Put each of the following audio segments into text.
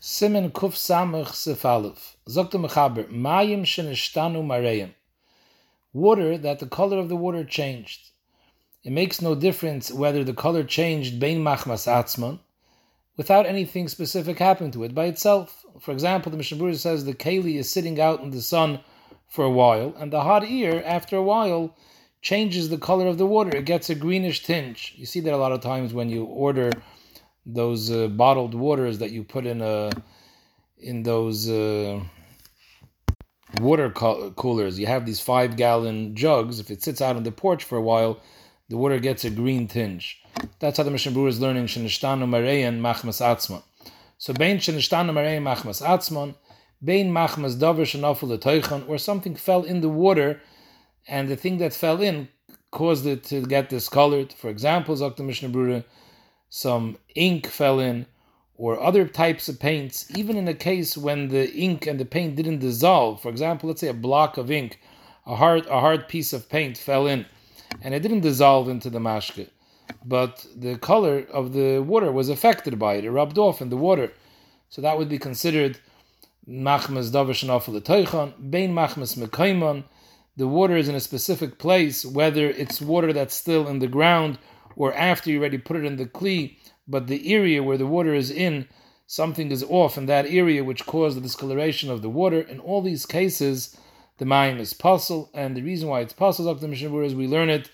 Simen Kuf Samach Sefaluf. Zokta Mechaber, Mayim Shenishtanu Mareim. Water that the color of the water changed. It makes no difference whether the color changed Bein Machmas Atzmon without anything specific happening to it by itself. For example, the Mishnah says the keli is sitting out in the sun for a while, and the hot ear, after a while, changes the color of the water. It gets a greenish tinge. You see that a lot of times when you order those uh, bottled waters that you put in a in those uh, water co- coolers. You have these five gallon jugs. If it sits out on the porch for a while, the water gets a green tinge. That's how the Mishnah Berurah is learning. So Bein Machmas Atzman, Bein where something fell in the water, and the thing that fell in caused it to get discolored. For example, Dr. Mishnah Berurah, some ink fell in, or other types of paints, even in a case when the ink and the paint didn't dissolve. For example, let's say a block of ink, a hard, a hard piece of paint fell in, and it didn't dissolve into the mashke, but the color of the water was affected by it. It rubbed off in the water. So that would be considered machmas davar teichon, bein machmas mekaimon. The water is in a specific place, whether it's water that's still in the ground or after you already put it in the kli, but the area where the water is in, something is off in that area which caused the discoloration of the water. In all these cases, the mayim is puzzle, and the reason why it's puzzle, Dr. Mishnah is we learn it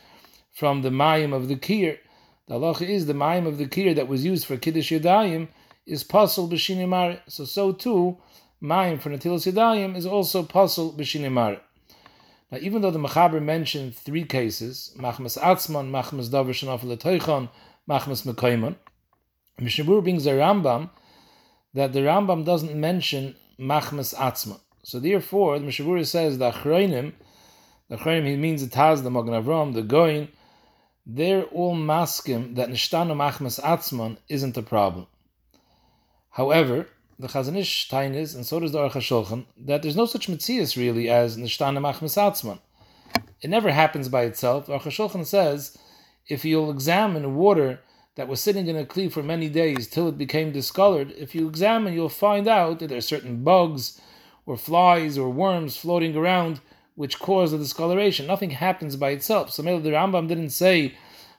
from the mayim of the kir. The halacha is the mayim of the kir that was used for kiddush yadayim is puzzle b'shinimar. So so too, mayim for natilas yadayim is also puzzle b'shinimar. Now, even though the Mechaber mentioned three cases, Machmas Atzman, Machmas Davar Shanafel Teichon, Machmas Mekaiman, Mishnah brings a Rambam that the Rambam doesn't mention Machmas Atzman. So therefore, the Mishnah says the Achroinim, the Achroinim, he means the Taz, the Magen Avram, the Goin, they're all maskim that Nishtanu Machmas Atzman isn't a problem. However, the Chazon Ish is, and so does the Aruch HaShulchan, that there's no such mitzias really as Nishtana Machmas Atzman. It never happens by itself. Aruch HaShulchan says, if you'll examine water that was sitting in a kli for many days till it became discolored, if you examine, you'll find out that there are certain bugs or flies or worms floating around which cause the discoloration. Nothing happens by itself. So maybe the Rambam didn't say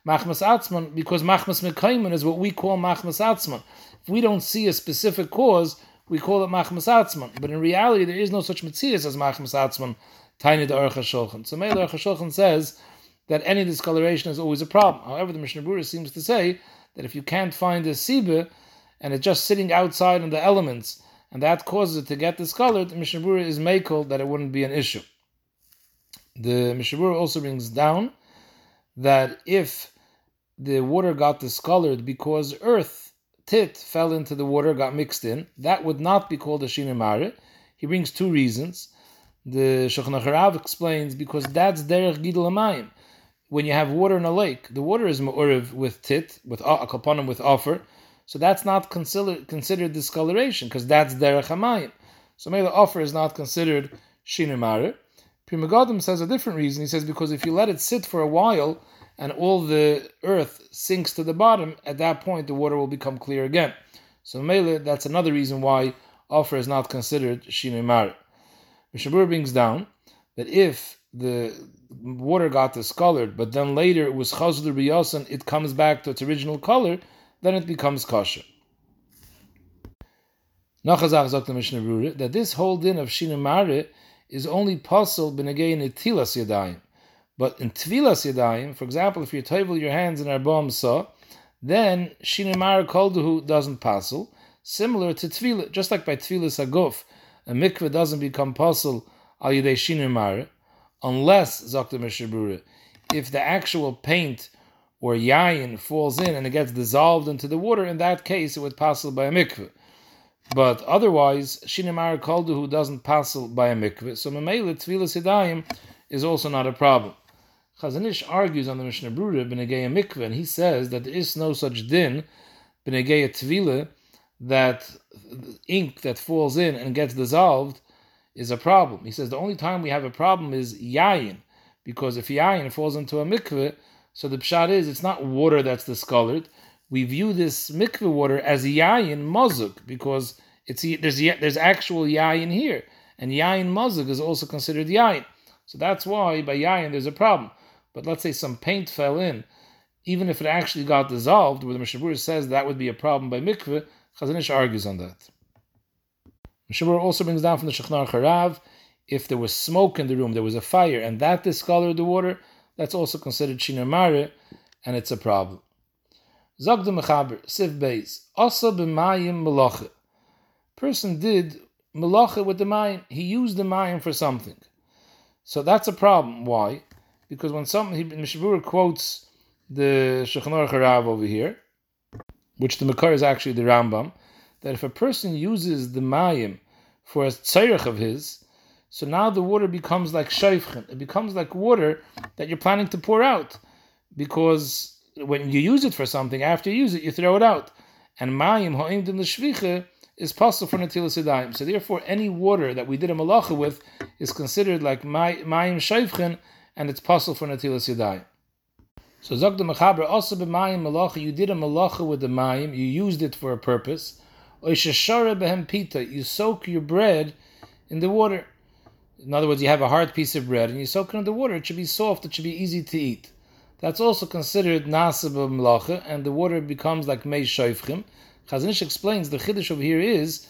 Machmas Atzman because Machmas Mekaiman is what we call Machmas Atzman. If we don't see a specific cause, we call it machmas atzman. But in reality, there is no such mitzias as machmas atzman. Tiny the Aruch HaShulchan. So Meir Aruch HaShulchan says that any discoloration is always a problem. However, the Mishnah Berurah seems to say that if you can't find a sibe and it's just sitting outside in the elements and that causes it to get discolored, the Mishnah Berurah is makel that it wouldn't be an issue. The Mishnah Berurah also brings down that if the water got discolored because earth tit fell into the water, got mixed in, that would not be called a shinimare. He brings two reasons. The Shulchan explains because that's derech gidul amayim. When you have water in a lake, the water is ma'uriv with tit, with a kapanim with offer, so that's not considered considered discoloration because that's derech amayim. So maybe the offer is not considered shinimare. Pri Megadim says a different reason. He says because if you let it sit for a while, and all the earth sinks to the bottom, at that point the water will become clear again. So Mele, that's another reason why offer is not considered Shinei Mar. Mishabur brings down that if the water got discolored, but then later it was chazul biyasan, it comes back to its original color, then it becomes kosher. Nachazach sagt Mishnah that this whole din of Shinei is only possible b'negei netilas yadayim. But in Tvilas Yadayim, for example, if you toivel your hands in Arbam Sa, then Shinimar Kolduhu doesn't passel, similar to Tvila, just like by Tvilas Aguf, a mikveh doesn't become passel al Yidei Shinimar, unless, Zakta Mishabura, if the actual paint or yayin falls in and it gets dissolved into the water, in that case it would passel by a mikveh. But otherwise, Shinimar Kolduhu doesn't passel by a mikveh, so Mamela Tvilas Yadayim is also not a problem. Chazon Ish argues on the Mishnah Berurah b'negeya mikveh, and he says that there is no such din b'negeya tvila that ink that falls in and gets dissolved is a problem. He says the only time we have a problem is yayin, because if yayin falls into a mikveh, so the pshat is it's not water that's discolored. We view this mikveh water as yayin mazuk because it's there's there's actual yayin here, and yayin mazug is also considered yayin. So that's why by yayin there's a problem. But let's say some paint fell in, even if it actually got dissolved, where the Mishabur says that would be a problem by mikveh, Chazon Ish argues on that. Mishabur also brings down from the Shulchan Aruch HaRav, if there was smoke in the room, there was a fire, and that discolored the water, that's also considered Shinar Mare, and it's a problem. Zog the Mechaber, Siv Beis, Asa b'mayim melacha. Person did melacha with the mayim. He used the mayim for something. So that's a problem. Why? Because when some Mishabura quotes the Shulchan Aruch HaRav over here, which the Makar is actually the Rambam, that if a person uses the mayim for a tzayrach of his, so now the water becomes like shayfchen. It becomes like water that you're planning to pour out, because when you use it for something, after you use it, you throw it out. And mayim ha'imdim l'shvicha is possible for natilas yadayim. So therefore, any water that we did a malacha with is considered like mayim shayfchen, and it's possible for natilas yadayim. So Zog the Mechaber also b'mayim malacha, you did a malacha with the mayim, you used it for a purpose. Oishashara behem pita, you soak your bread in the water. In other words, you have a hard piece of bread and you soak it in the water. It should be soft. It should be easy to eat. That's also considered nasib melacha, and the water becomes like mei shoifchim. Chazon Ish explains the chiddush over here is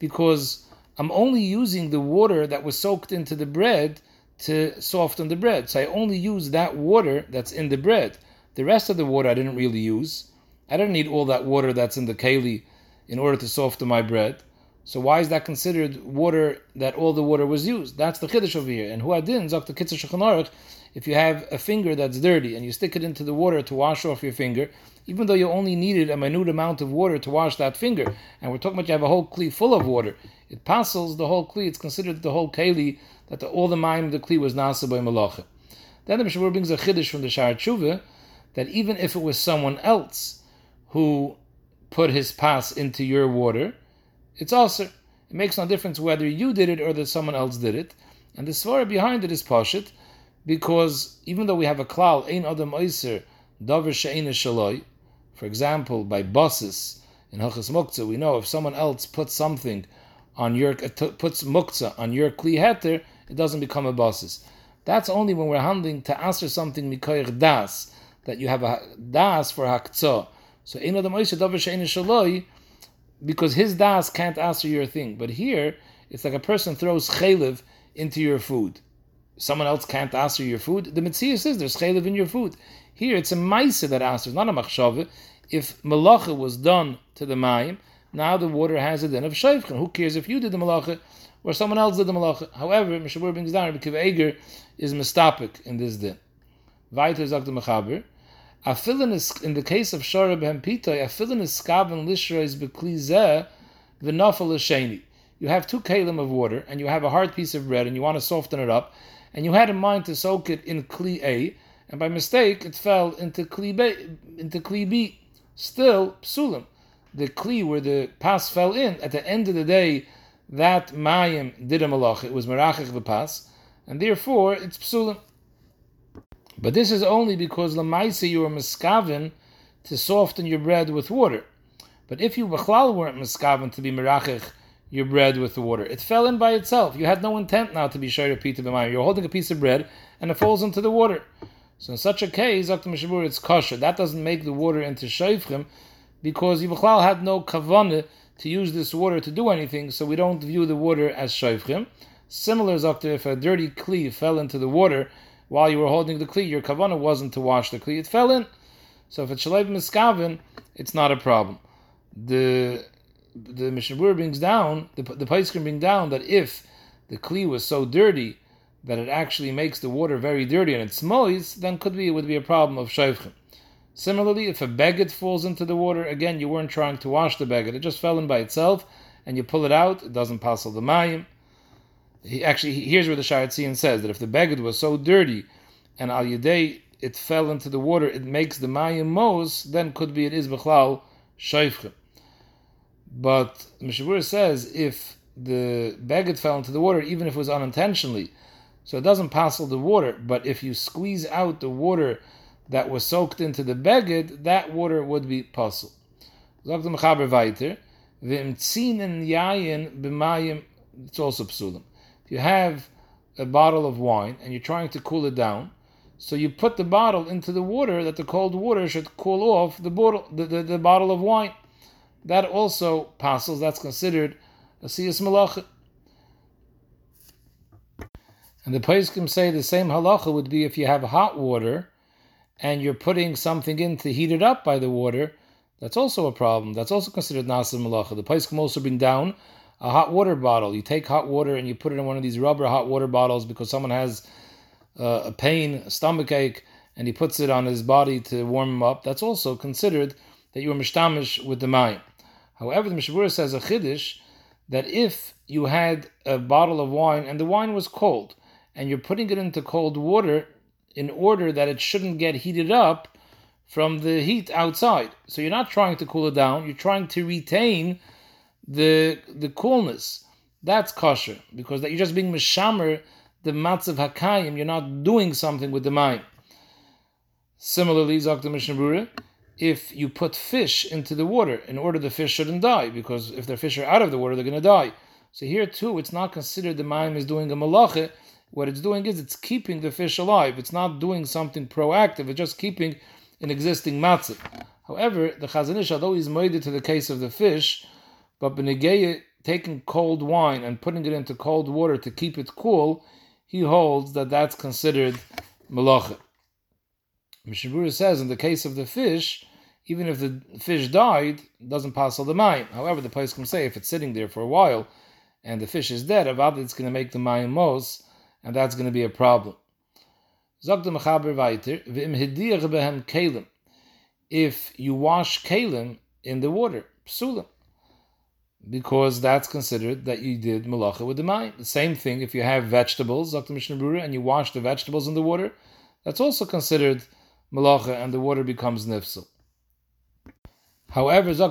because I'm only using the water that was soaked into the bread to soften the bread. So I only use that water that's in the bread. The rest of the water I didn't really use. I don't need all that water that's in the keli in order to soften my bread. So why is that considered water that all the water was used? That's the chiddush over here. And huadin zok the kitzur if you have a finger that's dirty and you stick it into the water to wash off your finger, even though you only needed a minute amount of water to wash that finger, and we're talking about you have a whole kli full of water, it passes the whole kli. It's considered the whole keli that all the mind of the kli was nasa by malacha. Then the Mishnah brings a chiddush from the Shar Tshuva that even if it was someone else who put his pass into your water, it's also it makes no difference whether you did it or that someone else did it. And the svara behind it is pashit because even though we have a klal, ein adam oiser, davar she'ena shaloi, for example, by bosses in Hilchas Muktzah, we know if someone else puts something on your, uh, puts muktzah on your kli heter, it doesn't become a bosses. That's only when we're handling to answer something mikoyer das, that you have a das for haktzah. So ein adam oiser, davar because his das can't answer your thing. But here, it's like a person throws chaylev into your food someone else can't answer your food, the Mitzvah says there's chaylev in your food. Here it's a ma'isa that answers, not a machshava. If malacha was done to the mayim, now the water has a din of shayvchen. Who cares if you did the malacha or someone else did the malacha? However, Mishabur down Rabbi Kiva Eger is mistapik in this din. Weiter sagt the Mechaber, Afilin is in the case of Shara Behem Pitoi, Afilin is skaven lishreis beklizeh v'nafal l'sheni. You have two kalim of water and you have a hard piece of bread and you want to soften it up and you had in mind to soak it in Kli A, and by mistake it fell into Kli B, into Kli B. Still, Psulim. The Kli where the pass fell in, at the end of the day, that Mayim did a malach, it was Merachich pass, and therefore it's Psulim. But this is only because Lamaisa you were miskaven to soften your bread with water. But if you Bechlal weren't miskaven to be Merachich your bread with the water. It fell in by itself. You had no intent now to be shayr pita b'mayim. You're holding a piece of bread and it falls into the water. So in such a case, Dr. Mishabur, it's kosher. That doesn't make the water into shayfrim because Yivachlal had no kavanah to use this water to do anything, so we don't view the water as shayfrim. Similar, Doctor, if a dirty kli fell into the water while you were holding the kli, your kavanah wasn't to wash the kli, it fell in. So if it's shalayv miskavin, it's not a problem. The the Mishnah brings down, the, the can bring down that if the Kli was so dirty that it actually makes the water very dirty and it's moist, then could be it would be a problem of Shayfchim. Similarly, if a beged falls into the water, again, you weren't trying to wash the beged, it just fell in by itself, and you pull it out, it doesn't pass all the mayim. He actually, here's where the Shaar HaTziyun says that if the beged was so dirty and al yedei it fell into the water, it makes the mayim mos, then could be it is b'chlal shayfchim. But Mishabura says if the beged fell into the water, even if it was unintentionally, so it doesn't passel the water, but if you squeeze out the water that was soaked into the beged, that water would be b'mayim, it's also psulim. If you have a bottle of wine and you're trying to cool it down, so you put the bottle into the water that the cold water should cool off the bottle, the, the, the bottle of wine. That also passes, that's considered a siyas malacha. And the Paiskim say the same halacha would be if you have hot water and you're putting something in to heat it up by the water, that's also a problem. That's also considered nasa malacha. The Paiskim also bring down a hot water bottle. You take hot water and you put it in one of these rubber hot water bottles because someone has uh, a pain, a stomach ache, and he puts it on his body to warm him up. That's also considered that you are mishtamish with the mayim. However, the Mishabura says a chiddush that if you had a bottle of wine and the wine was cold, and you're putting it into cold water in order that it shouldn't get heated up from the heat outside. So you're not trying to cool it down, you're trying to retain the the coolness. That's kosher because that you're just being mishamer the matzav hakayim. You're not doing something with the mayim. Similarly, Zakta Mishnah if you put fish into the water in order the fish shouldn't die because if the fish are out of the water they're going to die. So here too, it's not considered the mayim is doing a malacha. What it's doing is it's keeping the fish alive. It's not doing something proactive. It's just keeping an existing matzah. However, the Chazon Ish, although he's made it to the case of the fish, but Benegeya taking cold wine and putting it into cold water to keep it cool, he holds that that's considered malacha. Mishabura says in the case of the fish, even if the fish died, it doesn't pass all the mayim. However, the place can say if it's sitting there for a while and the fish is dead, about it's going to make the mayim mos, and that's going to be a problem. If you wash kalim in the water, psulim because that's considered that you did malacha with the mind. The same thing if you have vegetables, Dr. Mishnah Brura, and you wash the vegetables in the water, that's also considered malacha, and the water becomes nifsel. However, if the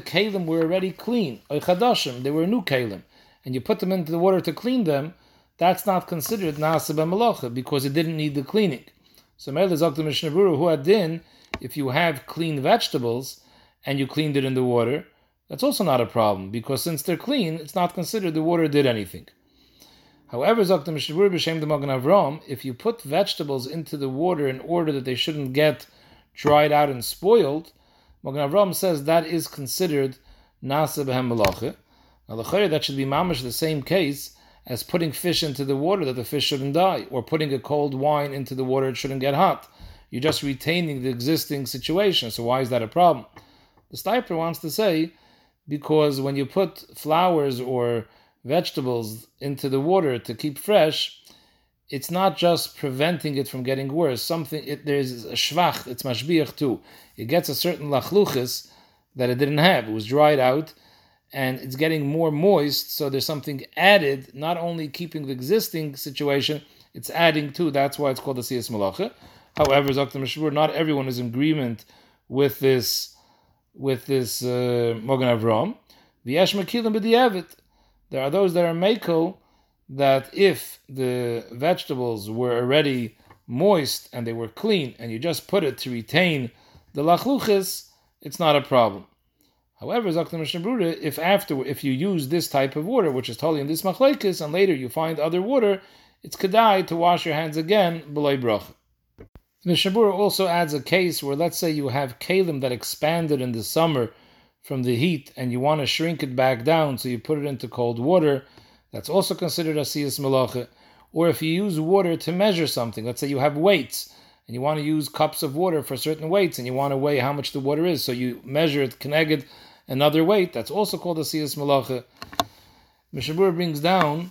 kalim were already clean, they were new kalim, and you put them into the water to clean them, that's not considered nasa malacha because it didn't need the cleaning. So, Mele Dr. Mishnah who had din, if you have clean vegetables, and you cleaned it in the water, that's also not a problem because since they're clean, it's not considered the water did anything. However, Zakta Mishabur B'Shem Magen Avram, if you put vegetables into the water in order that they shouldn't get dried out and spoiled, Magen Avram says that is considered Nasa B'Hem. Now, the that should be mamish the same case as putting fish into the water that the fish shouldn't die, or putting a cold wine into the water it shouldn't get hot. You're just retaining the existing situation. So why is that a problem? The Steipler wants to say because when you put flowers or vegetables into the water to keep fresh, it's not just preventing it from getting worse. Something it, there's a shvach, it's mashbiach too. It gets a certain lachluchis that it didn't have. It was dried out, and it's getting more moist. So there's something added, not only keeping the existing situation, it's adding to. That's why it's called the siyas malacha. However, Dr. Mashur, not everyone is in agreement with this with this uh, Magen Avram. V'yesh makilim b'di'evit. There are those that are makel that if the vegetables were already moist and they were clean, and you just put it to retain the lachluchis, it's not a problem. However, if after if you use this type of water, which is totally in this machlekes, and later you find other water, it's kedai to wash your hands again below bracha. The also adds a case where, let's say, you have kalim that expanded in the summer from the heat and you want to shrink it back down, so you put it into cold water. That's also considered asiyas malacha. Or if you use water to measure something, let's say you have weights and you want to use cups of water for certain weights and you want to weigh how much the water is, so you measure it connected another weight. That's also called asiyas malacha. Mishabur brings down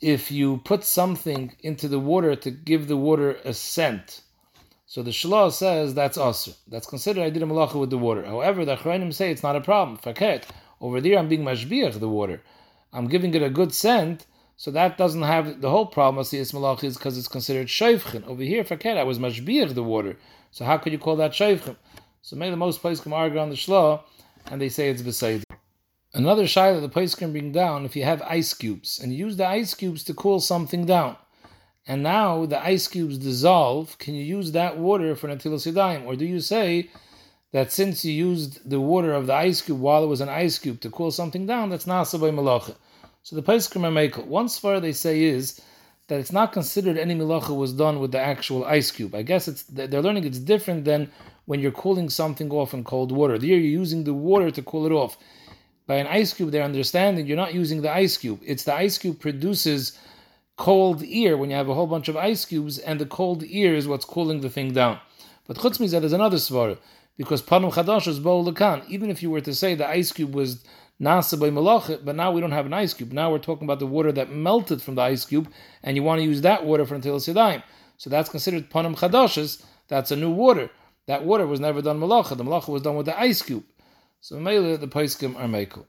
if you put something into the water to give the water a scent. So the Shlah says that's also That's considered I did a malacha with the water. However, the Achrayim say it's not a problem. Faket. Over there I'm being mashbiach the water. I'm giving it a good scent, so that doesn't have the whole problem of Siyas Malach is because it's considered Shayfchin. Over here, Faket, I was mashbiach the water. So how could you call that Shayfchin? So maybe the most place come argue on the Shlah, and they say it's beside. Another shaila the place can bring down if you have ice cubes and you use the ice cubes to cool something down, and now the ice cubes dissolve. Can you use that water for natilas yadayim, or do you say that since you used the water of the ice cube while it was an ice cube to cool something down, that's nasa by malacha. So the Paiskim are makel. One far they say is that it's not considered any malacha was done with the actual ice cube. I guess it's they're learning it's different than when you're cooling something off in cold water. There you're using the water to cool it off. By an ice cube, they're understanding you're not using the ice cube. It's the ice cube produces cold air when you have a whole bunch of ice cubes, and the cold air is what's cooling the thing down. But chutz mizah, there's another svara because panum chadash is lekan. Even if you were to say the ice cube was nasa by malachet, but now we don't have an ice cube. Now we're talking about the water that melted from the ice cube, and you want to use that water for until sedayim. So that's considered panum chadashes. That's a new water. That water was never done malacha. The malacha was done with the ice cube. So Mele, the Paiskim are Mekel.